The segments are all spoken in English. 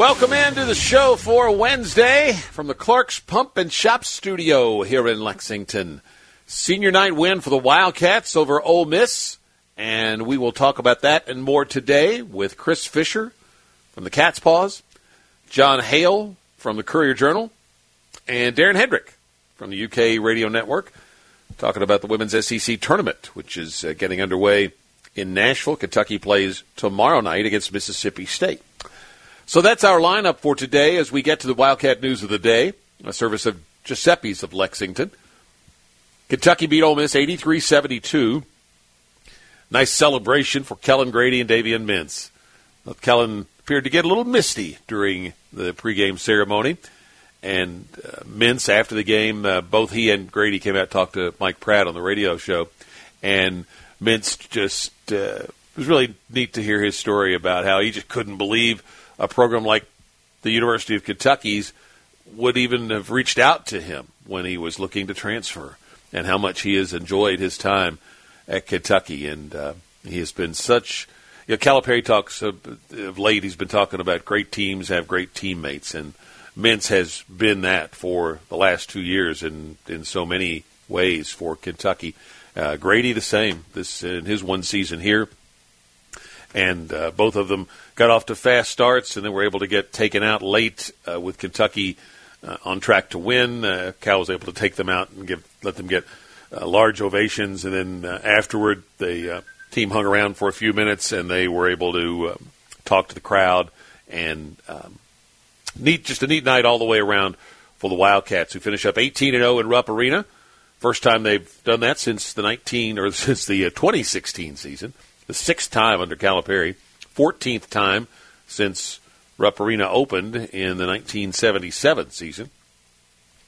Welcome into the show for Wednesday from the Clark's Pump and Shop Studio here in Lexington. Senior night win for the Wildcats over Ole Miss, and we will talk about that and more today with Chris Fisher from the Cat's Paws, Jon Hale from the Courier Journal, and Darren Headrick from the UK Radio Network, talking about the women's SEC tournament, which is uh, getting underway in Nashville. Kentucky plays tomorrow night against Mississippi State. So that's our lineup for today as we get to the Wildcat News of the Day, a service of Giuseppe's of Lexington. Kentucky beat Ole Miss 83-72. Nice celebration for Kellan Grady and Davion Mintz. Kellan appeared to get a little misty during the pregame ceremony. And uh, Mintz, after the game, uh, both he and Grady came out and talked to Mike Pratt on the radio show. And Mintz just, uh, it was really neat to hear his story about how he just couldn't believe a program like the University of Kentucky's would even have reached out to him when he was looking to transfer and how much he has enjoyed his time at Kentucky. And uh, he has been such. You know, Calipari talks of, of late. He's been talking about great teams have great teammates, and Mintz has been that for the last two years in in so many ways for Kentucky. Uh, Grady the same. This in his one season here, and uh, both of them got off to fast starts, and then were able to get taken out late uh, with Kentucky uh, on track to win. Uh, Cal was able to take them out and give let them get uh, large ovations, and then uh, afterward, the team hung around for a few minutes, and they were able to talk to the crowd and um, neat, just a neat night all the way around for the Wildcats, who finish up 18 and 0 in Rupp Arena. First time they've done that since the 19 or since the uh, 2016 season. The sixth time under Calipari, 14th time since Rupp Arena opened in the 1977 season.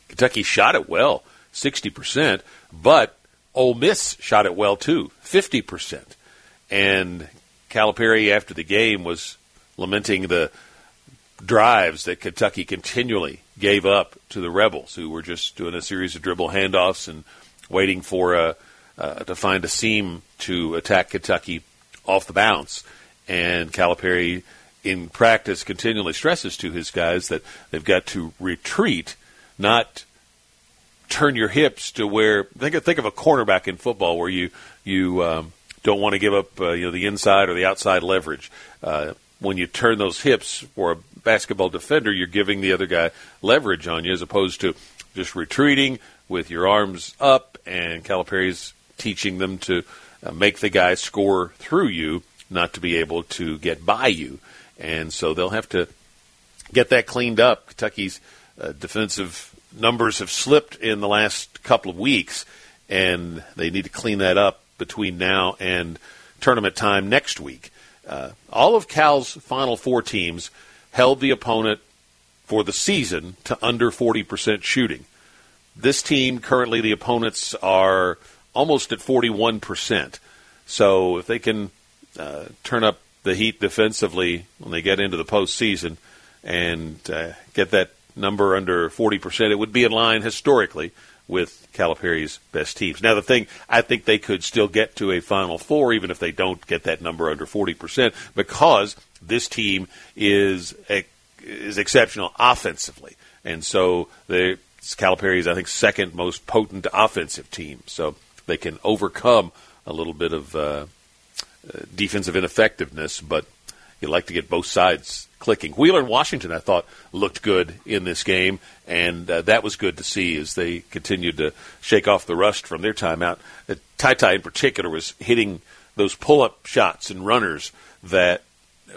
Kentucky shot it well, 60%, but Ole Miss shot it well too, 50%. And Calipari, after the game, was lamenting the drives that Kentucky continually gave up to the Rebels, who were just doing a series of dribble handoffs and waiting for a, uh, to find a seam to attack Kentucky off the bounce. And Calipari, in practice, continually stresses to his guys that they've got to retreat, not turn your hips to where think of, think of a cornerback in football where you you um, don't want to give up uh, you know the inside or the outside leverage. Uh, when you turn those hips for a basketball defender, you're giving the other guy leverage on you as opposed to just retreating with your arms up. And Calipari's teaching them to make the guy score through you, not to be able to get by you. And so they'll have to get that cleaned up. Kentucky's uh, defensive numbers have slipped in the last couple of weeks, and they need to clean that up between now and tournament time next week. Uh, all of Cal's Final Four teams held the opponent for the season to under 40% shooting. This team, currently, the opponents are almost at 41%. So if they can uh, turn up the heat defensively when they get into the postseason and uh, get that number under 40%, it would be in line historically with Calipari's best teams. Now, the thing, I think they could still get to a Final Four even if they don't get that number under 40% because this team is is exceptional offensively. And so Calipari is, I think, second most potent offensive team. So they can overcome a little bit of uh, uh, defensive ineffectiveness, but you like to get both sides clicking. Wheeler and Washington, I thought, looked good in this game, and uh, that was good to see as they continued to shake off the rust from their timeout. Uh, Ty Ty, in particular, was hitting those pull up shots and runners that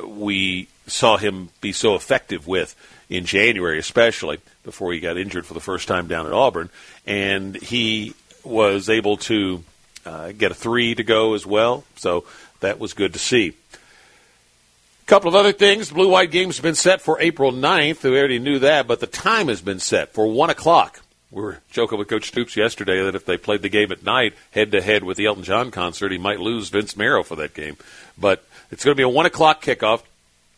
we saw him be so effective with in January, especially before he got injured for the first time down at Auburn. And he was able to uh, get a three to go as well. So that was good to see. A couple of other things. Blue White game's been set for April 9th. We already knew that, but the time has been set for 1 o'clock. We were joking with Coach Stoops yesterday that if they played the game at night, head to head with the Elton John concert, he might lose Vince Marrow for that game. But it's going to be a 1 o'clock kickoff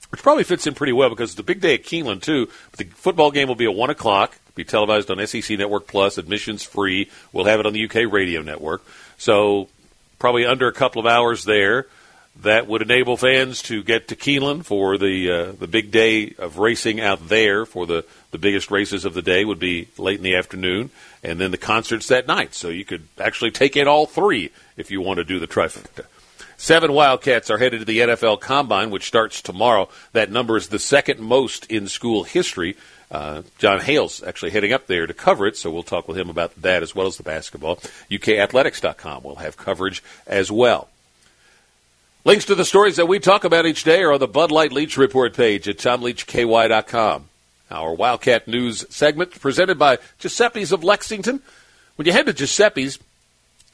which probably fits in pretty well because it's a big day at Keeneland too. But the football game will be at one o'clock. Be televised on SEC Network Plus. Admissions free. We'll have it on the UK radio network. So probably under a couple of hours there. That would enable fans to get to Keeneland for the uh, the big day of racing out there. For the the biggest races of the day would be late in the afternoon, and then the concerts that night. So you could actually take in all three if you want to do the trifecta. Seven Wildcats are headed to the NFL Combine, which starts tomorrow. That number is the second most in school history. Uh, Jon Hale's actually heading up there to cover it, so we'll talk with him about that as well as the basketball. UKAthletics.com will have coverage as well. Links to the stories that we talk about each day are on the Bud Light Leach Report page at TomLeachKY.com. Our Wildcat News segment presented by Giuseppe's of Lexington. When you head to Giuseppe's,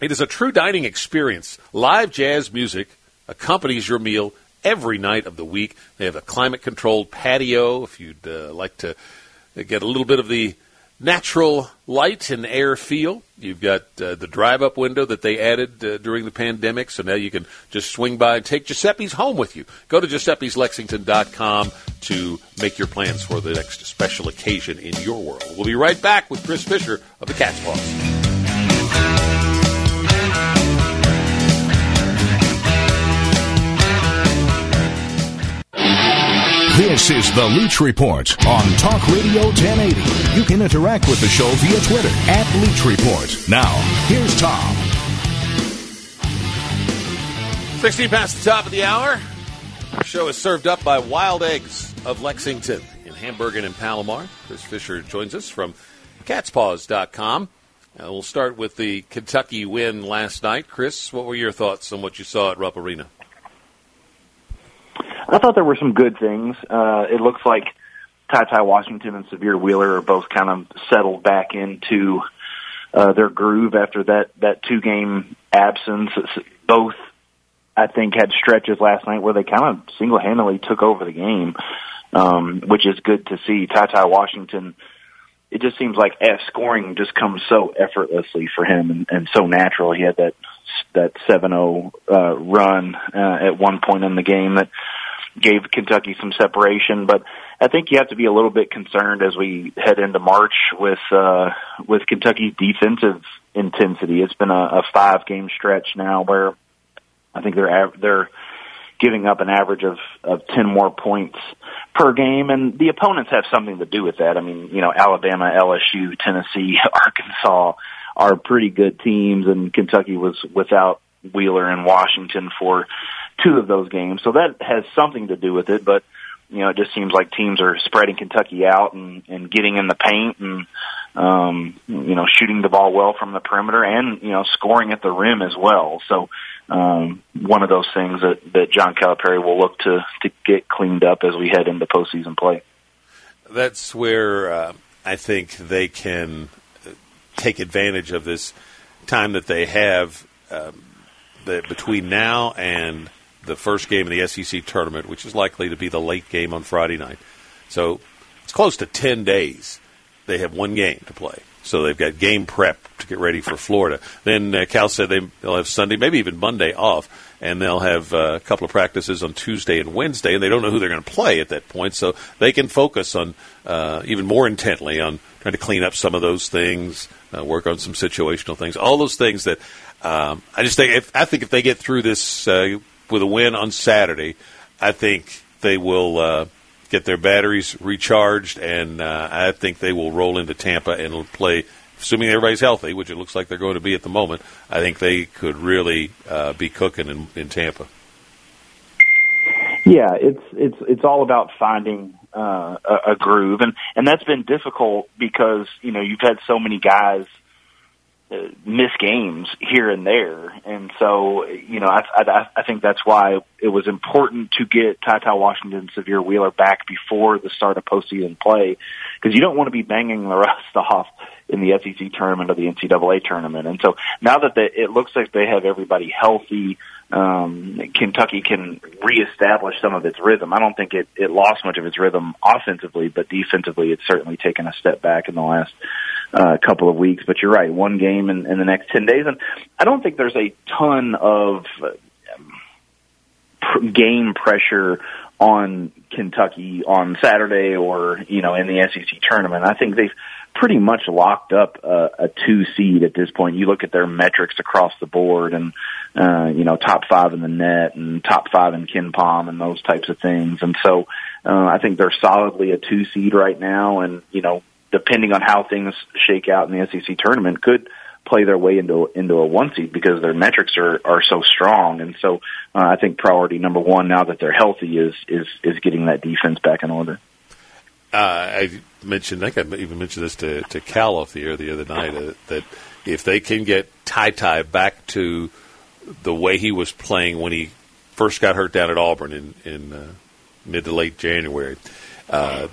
it is a true dining experience. Live jazz music accompanies your meal every night of the week. They have a climate controlled patio if you'd uh, like to get a little bit of the natural light and air feel. You've got uh, the drive up window that they added uh, during the pandemic, so now you can just swing by and take Giuseppe's home with you. Go to giuseppe'slexington.com to make your plans for the next special occasion in your world. We'll be right back with Chris Fisher of the Cat's Paws. This is the Leach Report on Talk Radio 1080. You can interact with the show via Twitter at Leach Report. Now, here's Tom. 16 past the top of the hour. Our show is served up by Wild Eggs of Lexington in Hamburg and in Palomar. Chris Fisher joins us from catspaws.com. Uh, we'll start with the Kentucky win last night. Chris, what were your thoughts on what you saw at Rupp Arena? I thought there were some good things. Uh, it looks like Ty Ty Washington and Sahvir Wheeler are both kind of settled back into uh, their groove after that that two game absence. Both, I think, had stretches last night where they kind of single handedly took over the game, um, which is good to see. Ty Ty Washington. It just seems like F scoring just comes so effortlessly for him and, and so natural. He had that that 7-0 uh, run uh, at one point in the game that gave Kentucky some separation. But I think you have to be a little bit concerned as we head into March with uh, with Kentucky's defensive intensity. It's been a, a five game stretch now where I think they're they're giving up an average of of ten more points per game, and the opponents have something to do with that. I mean, you know, Alabama, LSU, Tennessee, Arkansas are pretty good teams, and Kentucky was without Wheeler and Washington for two of those games. So that has something to do with it, but you know, it just seems like teams are spreading Kentucky out and, and getting in the paint and, um, you know, shooting the ball well from the perimeter and, you know, scoring at the rim as well. So, um, one of those things that, that John Calipari will look to, to get cleaned up as we head into postseason play. That's where, uh, I think they can take advantage of this time that they have, um, that between now and the first game of the SEC tournament, which is likely to be the late game on Friday night. So it's close to 10 days. They have one game to play. So they've got game prep to get ready for Florida. Then uh, Cal said they, they'll have Sunday, maybe even Monday off, and they'll have uh, a couple of practices on Tuesday and Wednesday, and they don't know who they're going to play at that point. So they can focus on uh, even more intently on trying to clean up some of those things, uh, work on some situational things, all those things that um, I just think if I think if they get through this uh, with a win on Saturday, I think they will uh, get their batteries recharged, and uh, I think they will roll into Tampa and play. Assuming everybody's healthy, which it looks like they're going to be at the moment, I think they could really uh, be cooking in, in Tampa. Yeah, it's it's it's all about finding uh, a, a groove, and and that's been difficult because you know you've had so many guys miss games here and there, and so you know I, I I think that's why it was important to get Ty Ty Washington Sahvir Wheeler back before the start of postseason play because you don't want to be banging the rust off in the SEC tournament or the NCAA tournament. And so now that they, it looks like they have everybody healthy, um, Kentucky can reestablish some of its rhythm. I don't think it, it lost much of its rhythm offensively, but defensively, it's certainly taken a step back in the last uh, couple of weeks. But you're right, one game in, in the next 10 days. And I don't think there's a ton of um, game pressure on Kentucky on Saturday or, you know, in the SEC tournament. I think they've pretty much locked up a, a two seed at this point. You look at their metrics across the board and, uh, you know, top five in the net and top five in KenPom and those types of things. And so, uh, I think they're solidly a two seed right now. And, you know, depending on how things shake out in the SEC tournament could, play their way into into a one seed because their metrics are are so strong. And so uh, I think priority number one now that they're healthy is is is getting that defense back in order. Uh, I mentioned, I think I even mentioned this to, to Cal off the air the other night, uh, that if they can get Ty Ty back to the way he was playing when he first got hurt down at Auburn in, in uh, mid to late January, uh,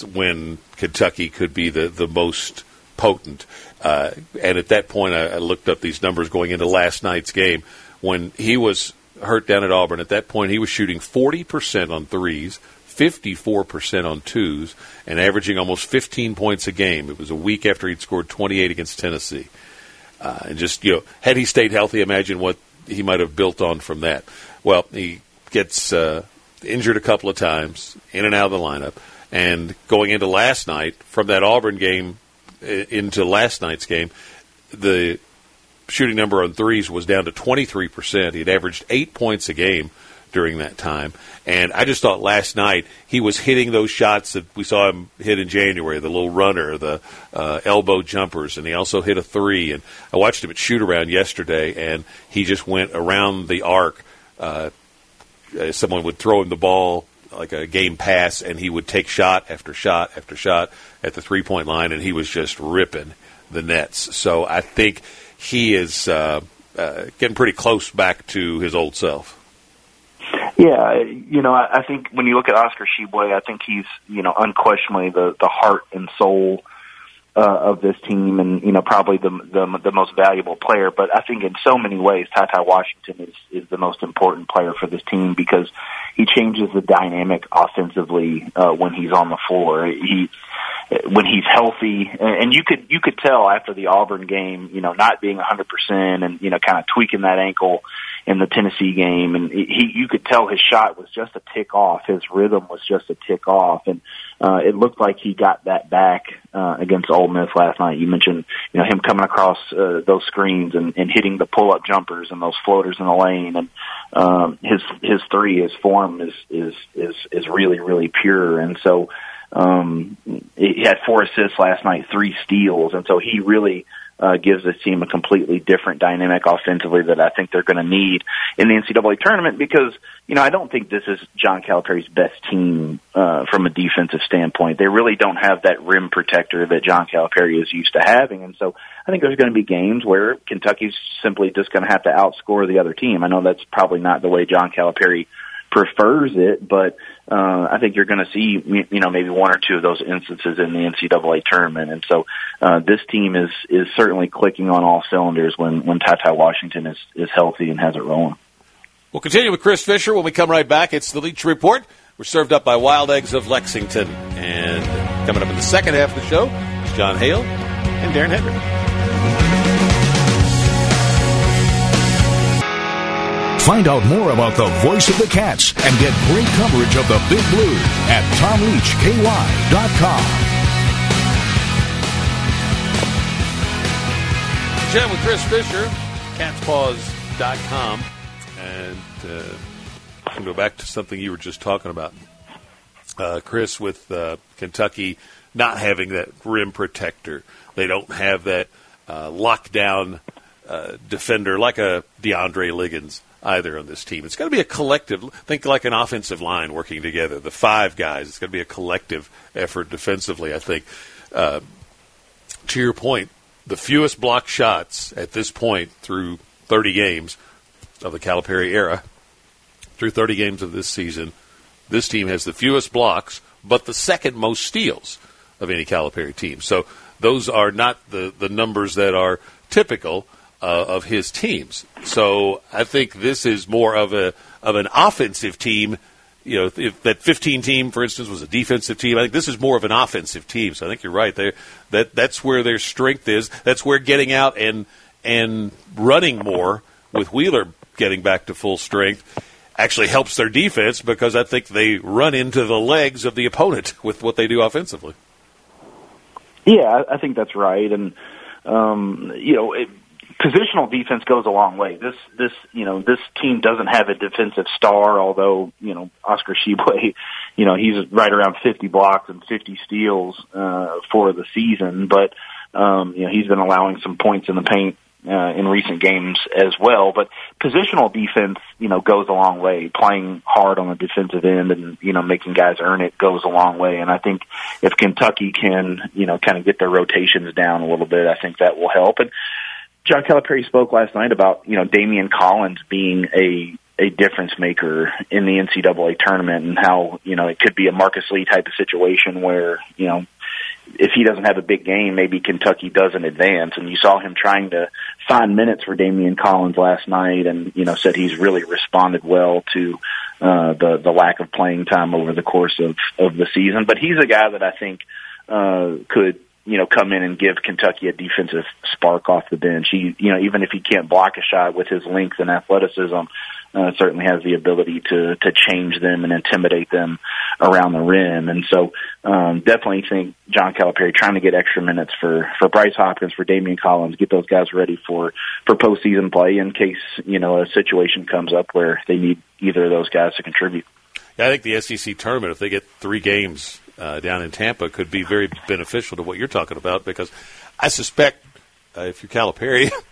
when Kentucky could be the, the most potent. Uh, and at that point, I, I looked up these numbers going into last night's game. When he was hurt down at Auburn, at that point, he was shooting 40% on threes, 54% on twos, and averaging almost 15 points a game. It was a week after he'd scored 28 against Tennessee. Uh, and just, you know, had he stayed healthy, imagine what he might have built on from that. Well, he gets uh, injured a couple of times, in and out of the lineup. And going into last night, from that Auburn game into last night's game, the shooting number on threes was down to 23%. He'd averaged eight points a game during that time. And I just thought last night he was hitting those shots that we saw him hit in January, the little runner, the uh, elbow jumpers, and he also hit a three. And I watched him at shoot around yesterday, and he just went around the arc. Uh, someone would throw him the ball like a game pass, and he would take shot after shot after shot at the three point line, and he was just ripping the nets. So I think he is uh, uh, getting pretty close back to his old self. Yeah, you know, I, I think when you look at Oscar Tshiebwe, I think he's you know unquestionably the the heart and soul uh, of this team, and you know probably the, the the most valuable player. But I think in so many ways, Ty Ty Washington is is the most important player for this team because he changes the dynamic offensively uh, when he's on the floor. He when he's healthy, and you could you could tell after the Auburn game, you know, not being 100 percent, and you know, kind of tweaking that ankle in the Tennessee game, and he you could tell his shot was just a tick off, his rhythm was just a tick off, and uh, it looked like he got that back uh, against Ole Miss last night. You mentioned you know him coming across uh, those screens and, and hitting the pull up jumpers and those floaters in the lane, and um, his his three, his form is is is is really really pure, and so. Um, he had four assists last night, three steals, and so he really uh, gives this team a completely different dynamic offensively that I think they're going to need in the NCAA tournament because, you know, I don't think this is John Calipari's best team uh, from a defensive standpoint. They really don't have that rim protector that John Calipari is used to having. And so I think there's going to be games where Kentucky's simply just going to have to outscore the other team. I know that's probably not the way John Calipari prefers it, but uh, I think you're going to see, you know, maybe one or two of those instances in the NCAA tournament. And so uh, this team is is certainly clicking on all cylinders when when Ty Washington is is healthy and has it rolling. We'll continue with Chris Fisher when we come right back. It's the Leach Report. We're served up by Wild Eggs of Lexington. And coming up in the second half of the show, is Jon Hale and Darren Headrick. Find out more about the voice of the Cats and get great coverage of the Big Blue at TomLeachKY.com. Chat with Chris Fisher, catspaws.com. And uh, I'm go back to something you were just talking about. Uh, Chris, with uh, Kentucky not having that rim protector, they don't have that uh, lockdown uh, defender like a DeAndre Liggins either on this team. It's got to be a collective. Think like an offensive line working together. The five guys. It's got to be a collective effort defensively. I think. Uh, to your point, the fewest block shots at this point through 30 games of the Calipari era, through 30 games of this season, this team has the fewest blocks, but the second most steals of any Calipari team. So those are not the, the numbers that are typical uh, of his teams. So I think this is more of a of an offensive team. You know, if that 15 team, for instance, was a defensive team, I think this is more of an offensive team. So I think you're right there. That that's where their strength is. That's where getting out and and running more with Wheeler getting back to full strength actually helps their defense because I think they run into the legs of the opponent with what they do offensively. Yeah, I think that's right, and um, you know, it, positional defense goes a long way. This this you know this team doesn't have a defensive star, although you know Oscar Tshiebwe, you know he's right around 50 blocks and 50 steals uh, for the season, but um, you know he's been allowing some points in the paint uh, in recent games as well. But positional defense, you know, goes a long way. Playing hard on the defensive end and you know making guys earn it goes a long way. And I think if Kentucky can, you know, kind of get their rotations down a little bit, I think that will help. And John Calipari spoke last night about you know Daimion Collins being a a difference maker in the NCAA tournament and how you know it could be a Marcus Lee type of situation where you know if he doesn't have a big game, maybe Kentucky doesn't advance. And you saw him trying to find minutes for Daimion Collins last night, and you know said he's really responded well to uh, the the lack of playing time over the course of of the season. But he's a guy that I think uh, could you know come in and give Kentucky a defensive spark off the bench. He you know even if he can't block a shot with his length and athleticism, uh, certainly has the ability to to change them and intimidate them around the rim. And so, um, definitely think John Calipari trying to get extra minutes for for Bryce Hopkins, for Daimion Collins, get those guys ready for for postseason play in case you know a situation comes up where they need either of those guys to contribute. Yeah, I think the SEC tournament, if they get three games uh, down in Tampa, could be very beneficial to what you're talking about because I suspect uh, if you're Calipari.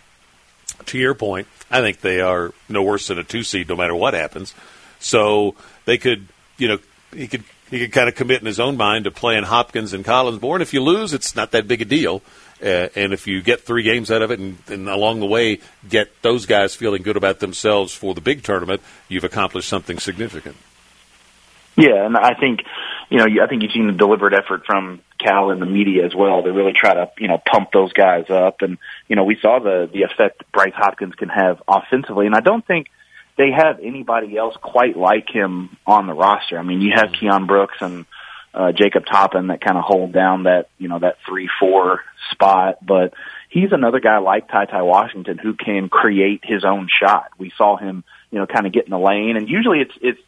to your point, I think they are no worse than a two seed, no matter what happens. So they could, you know, he could he could kind of commit in his own mind to playing Hopkins and Collinsborn. If you lose, it's not that big a deal. Uh, and if you get three games out of it, and, and along the way get those guys feeling good about themselves for the big tournament, you've accomplished something significant. Yeah, and I think you know I think you've seen the deliberate effort from Cal and the media as well to really try to you know pump those guys up, and you know we saw the the effect Bryce Hopkins can have offensively, and I don't think they have anybody else quite like him on the roster. I mean, you have Keion Brooks and uh, Jacob Toppin that kind of hold down that you know that three four spot, but he's another guy like Ty Ty Washington who can create his own shot. We saw him you know kind of get in the lane, and usually it's it's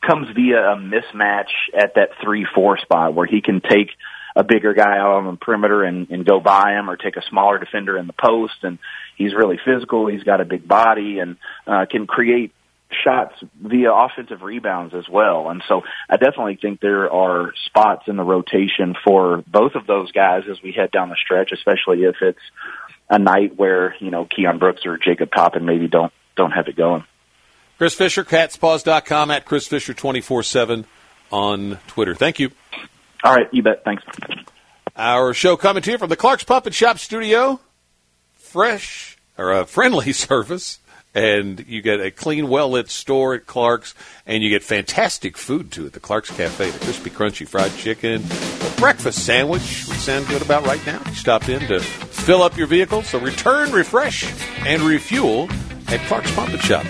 comes via a mismatch at that three four spot where he can take a bigger guy out on the perimeter and, and go by him or take a smaller defender in the post and he's really physical, he's got a big body and uh, can create shots via offensive rebounds as well. And so I definitely think there are spots in the rotation for both of those guys as we head down the stretch, especially if it's a night where, you know, Keion Brooks or Jacob Toppin maybe don't don't have it going. Chris Fisher, catspaws.com at Chris Fisher 24 7 on Twitter. Thank you. All right, you bet. Thanks. Our show coming to you from the Clark's Pump and Shop Studio. Fresh or a friendly service, and you get a clean, well lit store at Clark's, and you get fantastic food too at the Clark's Cafe. The crispy, crunchy fried chicken, the breakfast sandwich would sound good about right now. You stopped in to fill up your vehicle, so return, refresh, and refuel at Clark's Pump and Shop.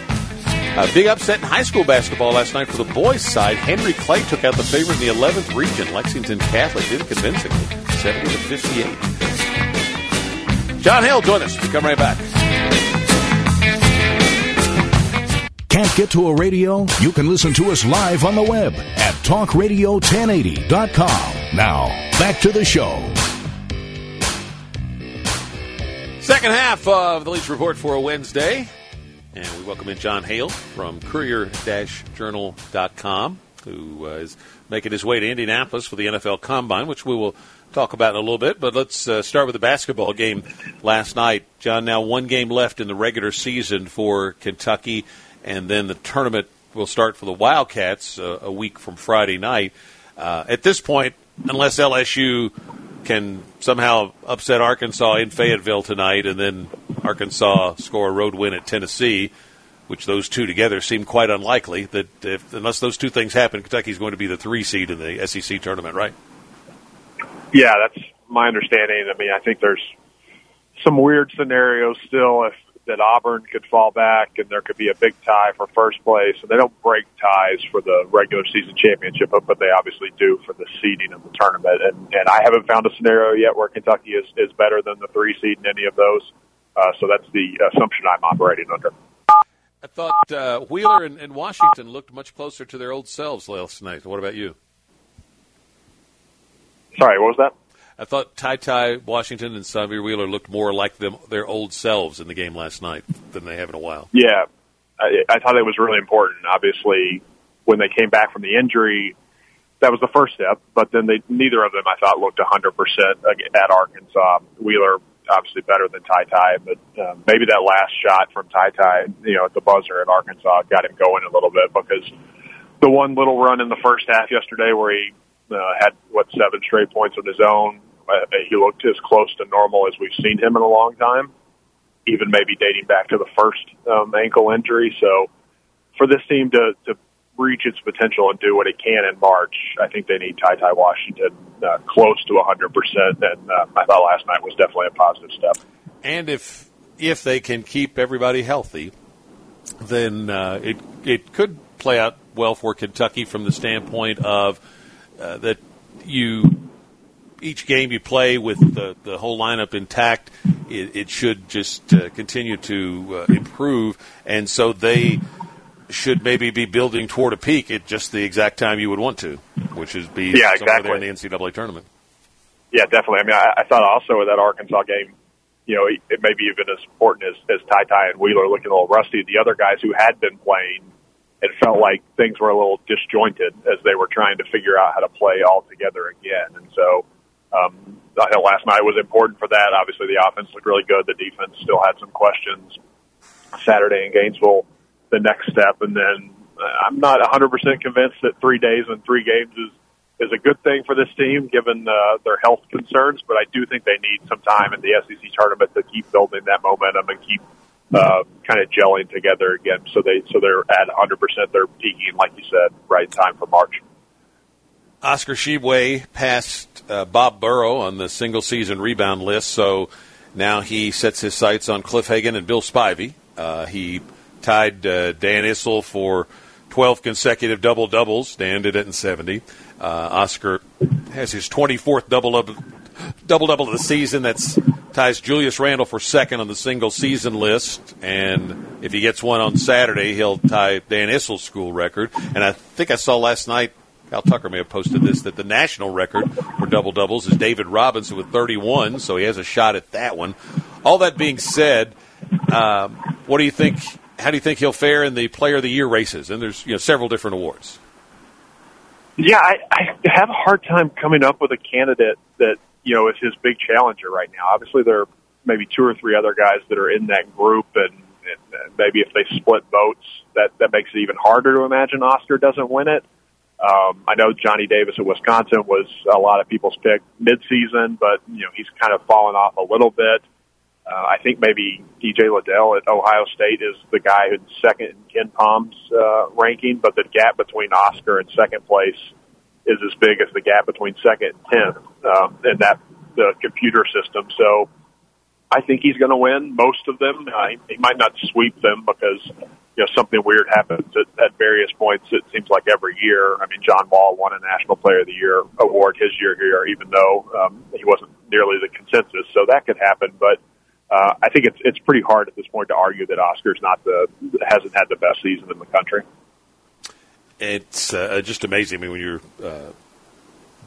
A big upset in high school basketball last night for the boys' side. Henry Clay took out the favorite in the 11th region. Lexington Catholic did it convincingly, 70 to 58. Jon Hale, join us. We come right back. Can't get to a radio? You can listen to us live on the web at talkradio1080.com. Now, back to the show. Second half of the Leach Report for a Wednesday. And we welcome in Jon Hale from courier-journal.com, who uh, is making his way to Indianapolis for the NFL Combine, which we will talk about in a little bit. But let's uh, start with the basketball game last night. John, now one game left in the regular season for Kentucky, and then the tournament will start for the Wildcats uh, a week from Friday night. Uh, at this point, unless LSU can somehow upset Arkansas in Fayetteville tonight, and then Arkansas score a road win at Tennessee, which those two together seem quite unlikely. That if, unless those two things happen, Kentucky's going to be the three seed in the SEC tournament, right? Yeah, that's my understanding. I mean, I think there's some weird scenarios still if that Auburn could fall back and there could be a big tie for first place. And they don't break ties for the regular season championship, but they obviously do for the seeding of the tournament. And, and I haven't found a scenario yet where Kentucky is, is better than the three seed in any of those. Uh, so that's the assumption I'm operating under. I thought uh, Wheeler and, and Washington looked much closer to their old selves last night. What about you? Sorry, what was that? I thought Ty Ty Washington and Sahvir Wheeler looked more like them their old selves in the game last night than they have in a while. Yeah, I, I thought it was really important. Obviously, when they came back from the injury, that was the first step. But then they neither of them I thought looked 100 percent at Arkansas. Wheeler obviously better than Ty Ty, but um, maybe that last shot from Ty Ty, you know, at the buzzer at Arkansas got him going a little bit because the one little run in the first half yesterday where he uh, had what seven straight points on his own. Uh, he looked as close to normal as we've seen him in a long time, even maybe dating back to the first um, ankle injury. So for this team to, to reach its potential and do what it can in March, I think they need Ty Ty Washington uh, close to 100%. And uh, I thought last night was definitely a positive step. And if if they can keep everybody healthy, then uh, it it could play out well for Kentucky from the standpoint of uh, that you each game you play with the, the whole lineup intact, it, it should just uh, continue to uh, improve, and so they should maybe be building toward a peak at just the exact time you would want to, which is be yeah, somewhere exactly. there in the NCAA tournament. Yeah, definitely. I mean, I, I thought also with that Arkansas game, you know, it may be even as important as, as Ty Ty and Wheeler looking a little rusty. The other guys who had been playing, it felt like things were a little disjointed as they were trying to figure out how to play all together again. And so, um, I thought last night was important for that. Obviously, the offense looked really good. The defense still had some questions. Saturday in Gainesville, the next step, and then uh, I'm not 100% convinced that three days and three games is is a good thing for this team given uh, their health concerns. But I do think they need some time in the SEC tournament to keep building that momentum and keep uh, kind of gelling together again. So they so they're at 100%. They're peaking, like you said, right in time for March. Oscar Tshiebwe passed uh, Bob Burrow on the single season rebound list, so now he sets his sights on Cliff Hagan and Bill Spivey. Uh, he tied uh, Dan Issel for 12 consecutive double doubles. Dan did it in 70. Uh, Oscar has his 24th double double of the season. That's ties Julius Randle for second on the single season list, and if he gets one on Saturday, he'll tie Dan Issel's school record. And I think I saw last night Al Tucker may have posted this that the national record for double doubles is David Robinson with 31, so he has a shot at that one. All that being said, um, what do you think? How do you think he'll fare in the Player of the Year races? And there's you know several different awards. Yeah, I, I have a hard time coming up with a candidate that you know is his big challenger right now. Obviously, there are maybe two or three other guys that are in that group, and, and maybe if they split votes, that that makes it even harder to imagine Oscar doesn't win it. Um, I know Johnny Davis at Wisconsin was a lot of people's pick midseason, but you know he's kind of fallen off a little bit. Uh, I think maybe EJ Liddell at Ohio State is the guy who's second in KenPom's uh, ranking, but the gap between Oscar and second place is as big as the gap between second and tenth um, in that the computer system. So I think he's going to win most of them. Uh, he, he might not sweep them because you know something weird happens at, at various points. It seems like every year. I mean, John Wall won a National Player of the Year award his year here, even though um, he wasn't nearly the consensus. So that could happen, but uh, I think it's it's pretty hard at this point to argue that Oscar's not the hasn't had the best season in the country. It's uh, just amazing. I mean, when you're uh,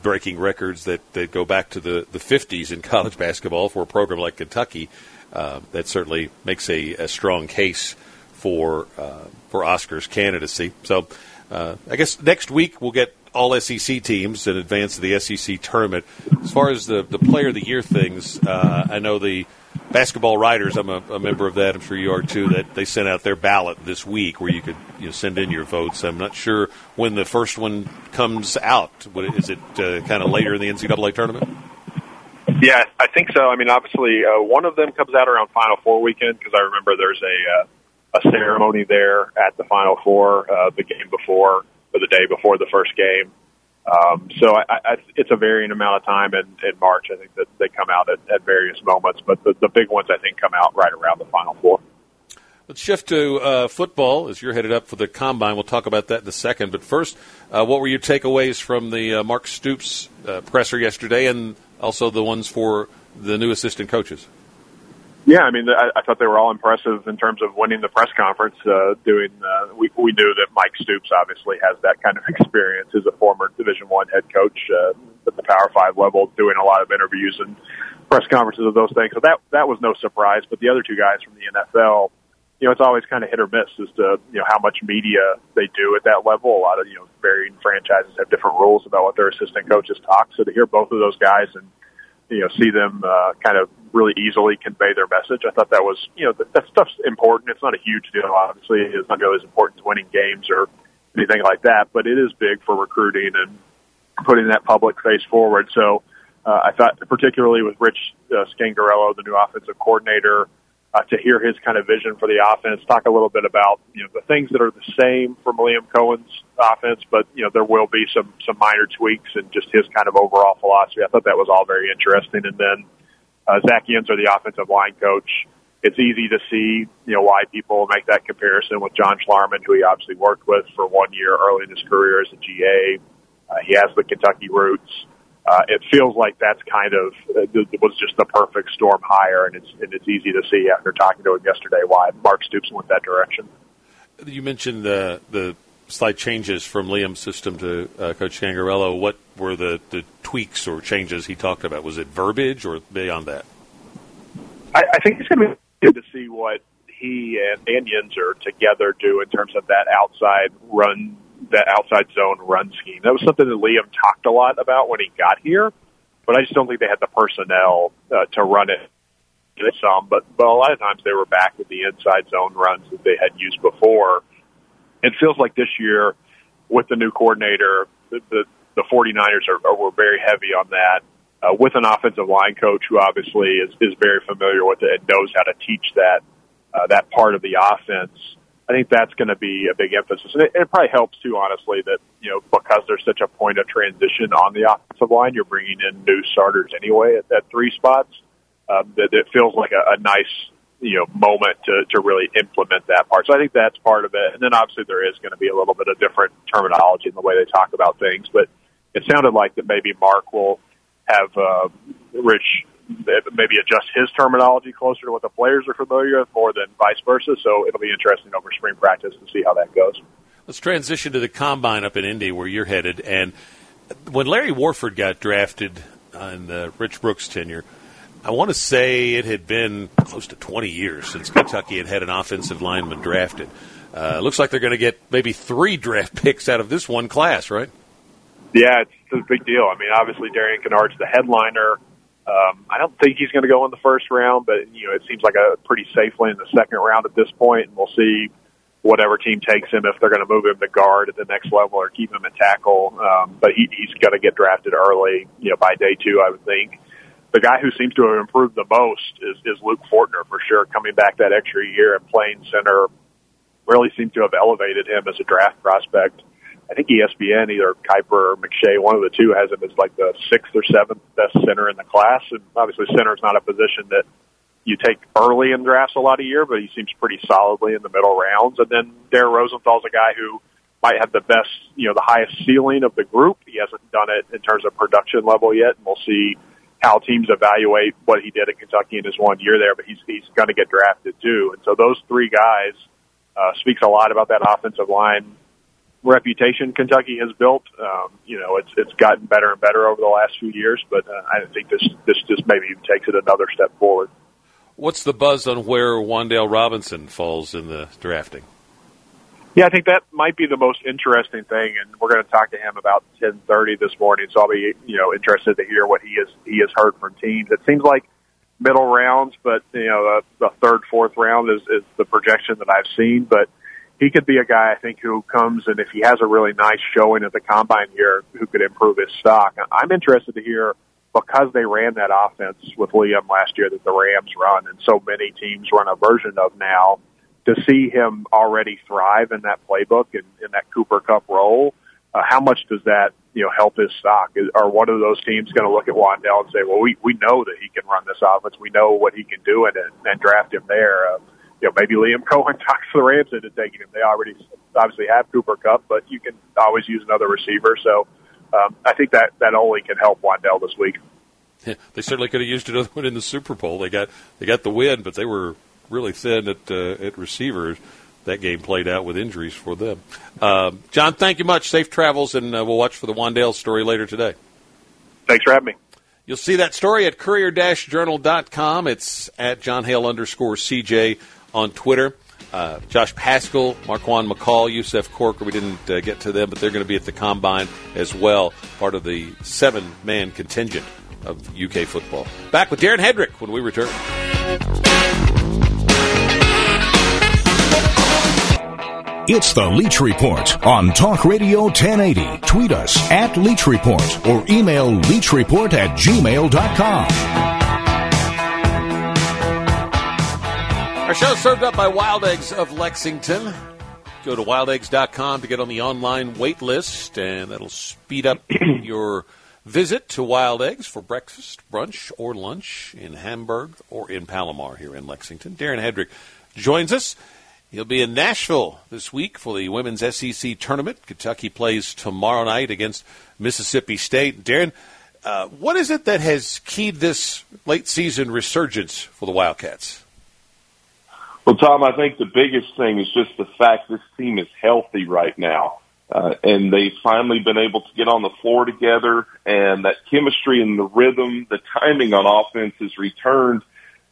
breaking records that, that go back to the, the 50s in college basketball for a program like Kentucky, uh, that certainly makes a, a strong case for uh, for Oscar's candidacy. So, uh, I guess next week we'll get all SEC teams in advance of the SEC tournament. As far as the, the player of the year things, I know the basketball writers. I'm a, a, member of that. I'm sure you are too. That they sent out their ballot this week where you could you know, send in your votes. I'm not sure when the first one comes out. What, is it uh, kind of later in the NCAA tournament? Yeah, I think so. I mean, obviously, uh, one of them comes out around Final Four weekend because I remember there's a uh, a ceremony there at the Final Four uh, the game before or the day before the first game. Um, so I, I, it's a varying amount of time in, in March. I think that they come out at, at various moments, but the, the big ones I think come out right around the Final Four. Let's shift to uh, football as you're headed up for the combine. We'll talk about that in a second. But first, uh, what were your takeaways from the uh, Mark Stoops uh, presser yesterday, and also the ones for the new assistant coaches? Yeah, I mean, I, I thought they were all impressive in terms of winning the press conference. Uh, doing, uh, we we knew that Mike Stoops obviously has that kind of experience as a former Division One head coach uh, at the Power Five level, doing a lot of interviews and press conferences of those things. So that that was no surprise. But the other two guys from the NFL, you know, it's always kind of hit or miss as to you know how much media they do at that level. A lot of you know varying franchises have different rules about what their assistant coaches talk. So to hear both of those guys and you know see them uh, kind of really easily convey their message. I thought that was you know that, that stuff's important. It's not a huge deal, obviously. It's not as important as winning games or anything like that, but it is big for recruiting and putting that public face forward. So uh, I thought, particularly with Rich uh, Scangarello, the new offensive coordinator uh, to hear his kind of vision for the offense. Talk a little bit about you know the things that are the same from Liam Coen's offense, but you know there will be some some minor tweaks and just his kind of overall philosophy. I thought that was all very interesting. And then uh, Zach Yenser, the offensive line coach. It's easy to see, you know, why people make that comparison with John Schlarman, who he obviously worked with for one year early in his career as a GA. Uh, he has the Kentucky roots uh, it feels like that's kind of uh, was just the perfect storm hire, and it's and it's easy to see after talking to him yesterday why Mark Stoops went that direction. You mentioned the the slight changes from Liam's system to uh, Coach Scangarello. What were the, the tweaks or changes he talked about? Was it verbiage or beyond that? I, I think it's going to be good to see what he and, and Yenser together do in terms of that outside run that outside zone run scheme. That was something that Liam talked a lot about when he got here, but I just don't think they had the personnel uh, to run it. Some, but but a lot of times they were back with the inside zone runs that they had used before. It feels like this year, with the new coordinator, the the, the 49ers are, are were very heavy on that. Uh, with an offensive line coach who obviously is, is very familiar with it and knows how to teach that uh, that part of the offense. I think that's going to be a big emphasis. And it, it probably helps too, honestly, that, you know, because there's such a point of transition on the offensive line, you're bringing in new starters anyway at, at three spots. Um, that it feels like a, a nice, you know, moment to, to really implement that part. So I think that's part of it. And then obviously there is going to be a little bit of different terminology in the way they talk about things, but it sounded like that maybe Mark will have, uh, Rich maybe adjust his terminology closer to what the players are familiar with more than vice versa. So it'll be interesting over spring practice to see how that goes. Let's transition to the combine up in Indy where you're headed. And when Larry Warford got drafted on the Rich Brooks tenure, I want to say it had been close to 20 years since Kentucky had had an offensive lineman drafted. Uh, looks like they're going to get maybe three draft picks out of this one class, right? Yeah, it's, it's a big deal. I mean, obviously Darian Kinnard's the headliner. Um, I don't think he's going to go in the first round, but you know it seems like a pretty safely in the second round at this point, and we'll see whatever team takes him if they're going to move him to guard at the next level or keep him at tackle. Um, but he, he's going to get drafted early, you know, by day two, I would think. The guy who seems to have improved the most is, is Luke Fortner for sure. Coming back that extra year and playing center really seemed to have elevated him as a draft prospect. I think ESPN, either Kiper or McShay, one of the two, has him as like the sixth or seventh best center in the class. And obviously, center is not a position that you take early in drafts a lot of year, but he seems pretty solidly in the middle rounds. And then Dare Rosenthal's a guy who might have the best, you know, the highest ceiling of the group. He hasn't done it in terms of production level yet, and we'll see how teams evaluate what he did at Kentucky in his one year there. But he's he's going to get drafted too, and so those three guys uh, speaks a lot about that offensive line reputation Kentucky has built. Um, you know, it's it's gotten better and better over the last few years, but uh, I think this this just maybe takes it another step forward. What's the buzz on where Wan'Dale Robinson falls in the drafting? Yeah, I think that might be the most interesting thing, and we're going to talk to him about ten thirty this morning. So I'll be you know interested to hear what he has he has heard from teams. It seems like middle rounds, but you know the, the third, fourth round is, is the projection that I've seen. But he could be a guy I think who comes and if he has a really nice showing at the combine here, who could improve his stock. I'm interested to hear because they ran that offense with Liam last year that the Rams run and so many teams run a version of now. To see him already thrive in that playbook and in that Cooper Kupp role, uh, how much does that you know help his stock? Is, are one of those teams going to look at Wan'Dale and say, "Well, we we know that he can run this offense. We know what he can do, and and draft him there." Uh, you know, maybe Liam Coen talks the Rams into taking him. They already obviously have Cooper Kupp, but you can always use another receiver. So um, I think that that only can help Wan'Dale this week. Yeah, they certainly could have used another one in the Super Bowl. They got they got the win, but they were really thin at uh, at receivers. That game played out with injuries for them. Uh, Jon, thank you much. Safe travels, and uh, we'll watch for the Wan'Dale story later today. Thanks for having me. You'll see that story at courier-journal.com. It's at Jon Hale underscore CJ on Twitter. Uh, Josh Paschal, Marquan McCall, Yusuf Corker, we didn't uh, get to them, but they're going to be at the Combine as well, part of the seven man contingent of UK football. Back with Darren Headrick when we return. It's the Leach Report on Talk Radio 1080. Tweet us at Leach Report or email leachreport at gmail.com. Our show served up by Wild Eggs of Lexington. Go to wildeggs.com to get on the online wait list, and that'll speed up your visit to Wild Eggs for breakfast, brunch, or lunch in Hamburg or in Palomar here in Lexington. Darren Headrick joins us. He'll be in Nashville this week for the women's SEC tournament. Kentucky plays tomorrow night against Mississippi State. Darren, uh, what is it that has keyed this late season resurgence for the Wildcats? Well, Tom, I think the biggest thing is just the fact this team is healthy right now. Uh, and they've finally been able to get on the floor together and that chemistry and the rhythm, the timing on offense has returned.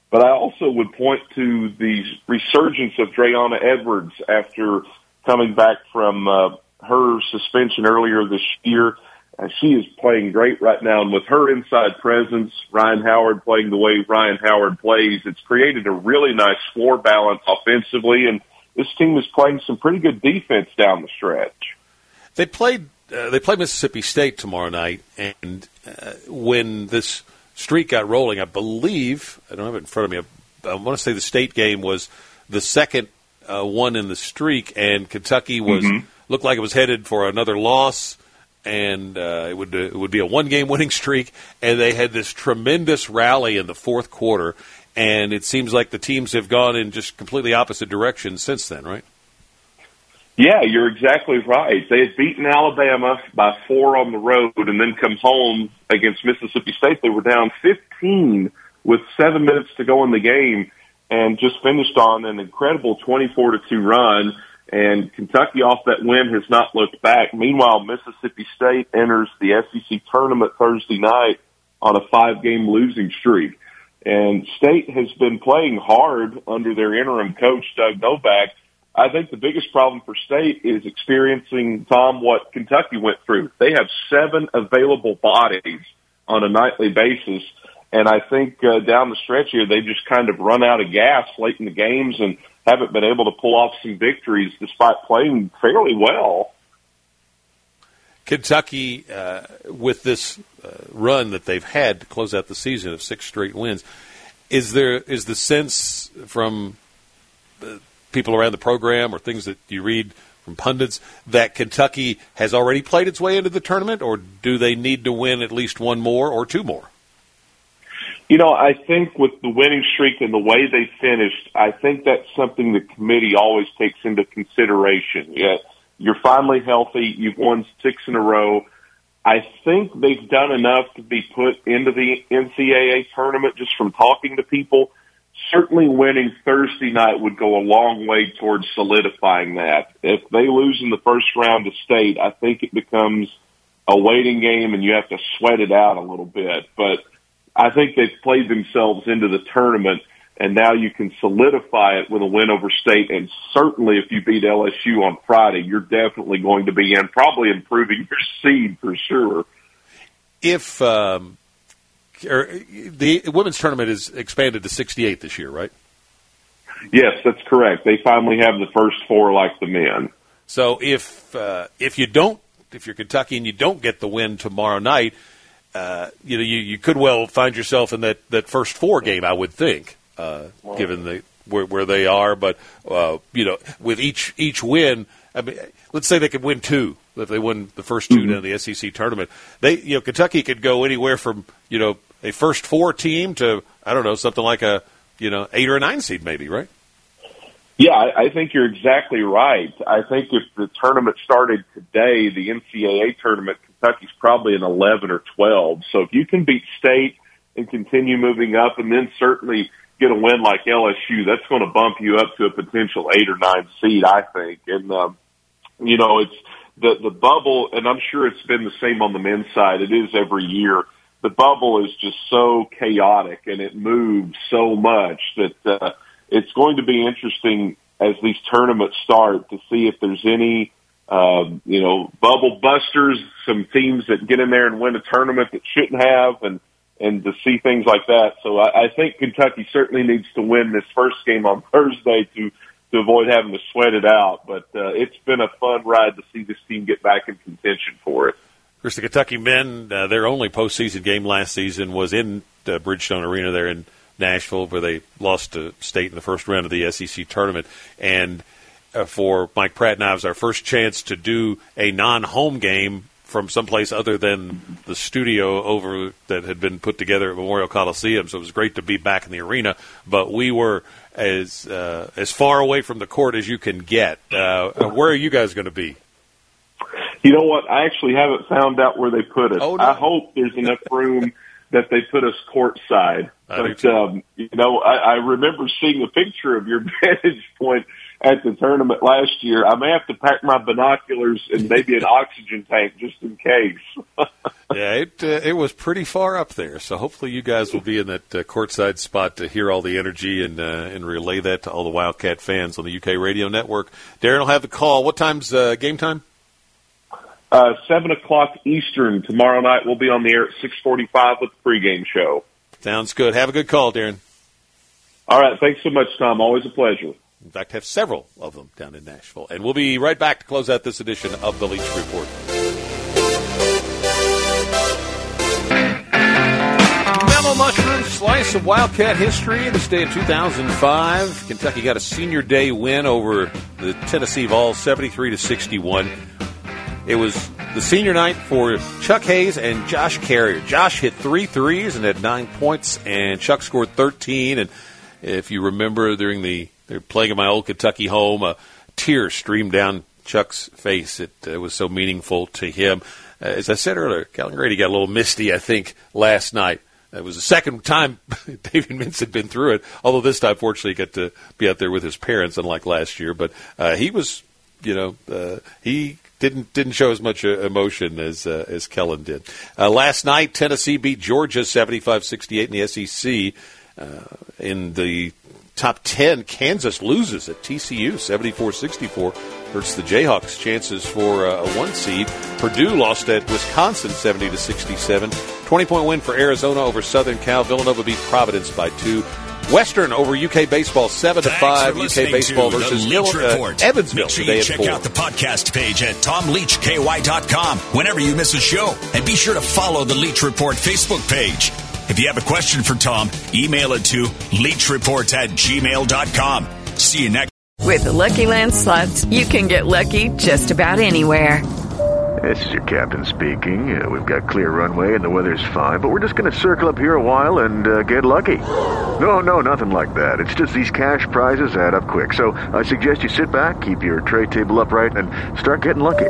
But I also would point to the resurgence of Dre'Una Edwards after coming back from uh, her suspension earlier this year. Uh, she is playing great right now, and with her inside presence, Rhyne Howard playing the way Rhyne Howard plays, it's created a really nice floor balance offensively, and this team is playing some pretty good defense down the stretch. They played. Uh, they play Mississippi State tomorrow night, and uh, when this streak got rolling, I believe I don't have it in front of me. I, I want to say the state game was the second uh, one in the streak, and Kentucky was mm-hmm. looked like it was headed for another loss and uh, it would uh, it would be a one game winning streak. And they had this tremendous rally in the fourth quarter, and it seems like the teams have gone in just completely opposite directions since then, right? Yeah, you're exactly right. They had beaten Alabama by four on the road, and then come home against Mississippi State. They were down 15 with seven minutes to go in the game, and just finished on an incredible 24 to two run and Kentucky off that win has not looked back. Meanwhile, Mississippi State enters the SEC tournament Thursday night on a five game losing streak. And State has been playing hard under their interim coach, Doug Novak. I think the biggest problem for State is experiencing, Tom, what Kentucky went through. They have seven available bodies on a nightly basis. And I think uh, down the stretch here, they've just kind of run out of gas late in the games and haven't been able to pull off some victories despite playing fairly well. Kentucky, uh, with this uh, run that they've had to close out the season of six straight wins, is there is the sense from people around the program or things that you read from pundits that Kentucky has already played its way into the tournament, or do they need to win at least one more or two more? You know, I think with the winning streak and the way they finished, I think that's something the committee always takes into consideration. Yeah, you're finally healthy. You've won six in a row. I think they've done enough to be put into the NCAA tournament just from talking to people. Certainly winning Thursday night would go a long way towards solidifying that. If they lose in the first round to state, I think it becomes a waiting game and you have to sweat it out a little bit. But I think they've played themselves into the tournament, and now you can solidify it with a win over State. And certainly, if you beat LSU on Friday, you're definitely going to be in, probably improving your seed for sure. If um, or the women's tournament is expanded to 68 this year, right? Yes, that's correct. They finally have the first four like the men. So if uh, if you don't, if you're Kentucky and you don't get the win tomorrow night, uh, you know you, you could well find yourself in that, that first four game. I would think, uh, given the where, where they are. But uh, you know, with each each win, I mean, let's say they could win two. If they win the first 2 Mm-hmm. down the SEC tournament, they you know Kentucky could go anywhere from you know a first four team to I don't know something like a you know eight or a nine seed maybe, right? Yeah, I, I think you're exactly right. I think if the tournament started today, the NCAA tournament, Kentucky's probably an 11 or 12. So if you can beat State and continue moving up, and then certainly get a win like LSU, that's going to bump you up to a potential eight or nine seed, I think. And um, you know, it's the the bubble, and I'm sure it's been the same on the men's side. It is every year. The bubble is just so chaotic, and it moves so much that. uh it's going to be interesting as these tournaments start to see if there's any, um, you know, bubble busters, some teams that get in there and win a tournament that shouldn't have, and and to see things like that. So I, I think Kentucky certainly needs to win this first game on Thursday to to avoid having to sweat it out. But uh, it's been a fun ride to see this team get back in contention for it. Of course, the Kentucky men, uh, their only postseason game last season was in uh, Bridgestone Arena there in Nashville, where they lost to State in the first round of the SEC tournament. And for Mike Pratt and I, it was our first chance to do a non-home game from someplace other than the studio over that had been put together at Memorial Coliseum. So it was great to be back in the arena. But we were as uh, as far away from the court as you can get. Uh, where are you guys going to be? You know what? I actually haven't found out where they put us. Oh, no. I hope there's enough room that they put us courtside. But um, you know, I, I remember seeing a picture of your vantage point at the tournament last year. I may have to pack my binoculars and maybe an oxygen tank just in case. yeah, it uh, it was pretty far up there. So hopefully you guys will be in that uh, courtside spot to hear all the energy and uh, and relay that to all the Wildcat fans on the UK radio network. Darren will have the call. What time's uh, game time? Uh, seven o'clock Eastern tomorrow night. We'll be on the air at six forty-five with the pregame show. Sounds good. Have a good call, Darren. All right. Thanks so much, Tom. Always a pleasure. In fact, have several of them down in Nashville. And we'll be right back to close out this edition of the Leach Report. Mellow Mushroom slice of Wildcat history. This day in 2005, Kentucky got a senior day win over the Tennessee Vols, 73 to 61. It was the senior night for Chuck Hayes and Josh Carrier. Josh hit three threes and had nine points, and Chuck scored 13. And if you remember during the they're playing in my old Kentucky home, a tear streamed down Chuck's face. It uh, was so meaningful to him. Uh, as I said earlier, Kellan Grady got a little misty, I think, last night. It was the second time Davion Mintz had been through it, although this time, fortunately, he got to be out there with his parents, unlike last year. But uh, he was, you know, uh, he didn't didn't show as much uh, emotion as uh, as Kellan did. Uh, last night, Tennessee beat Georgia 75-68 in the SEC. Uh, in the top 10, Kansas loses at TCU 74-64. Hurts the Jayhawks' chances for uh, a one seed. Purdue lost at Wisconsin 70 to 67. 20 point win for Arizona over Southern Cal. Villanova beat Providence by two. Western over UK baseball seven to five. UK baseball versus Leach uh, Report. Evansville Make sure today you check out the podcast page at tomleachky.com whenever you miss a show. And be sure to follow the Leach Report Facebook page. If you have a question for Tom, email it to leachreport at gmail.com. See you next With the Lucky Land slots, you can get lucky just about anywhere. This is your captain speaking. Uh, we've got clear runway and the weather's fine, but we're just going to circle up here a while and uh, get lucky. No, no, nothing like that. It's just these cash prizes add up quick. So I suggest you sit back, keep your tray table upright, and start getting lucky.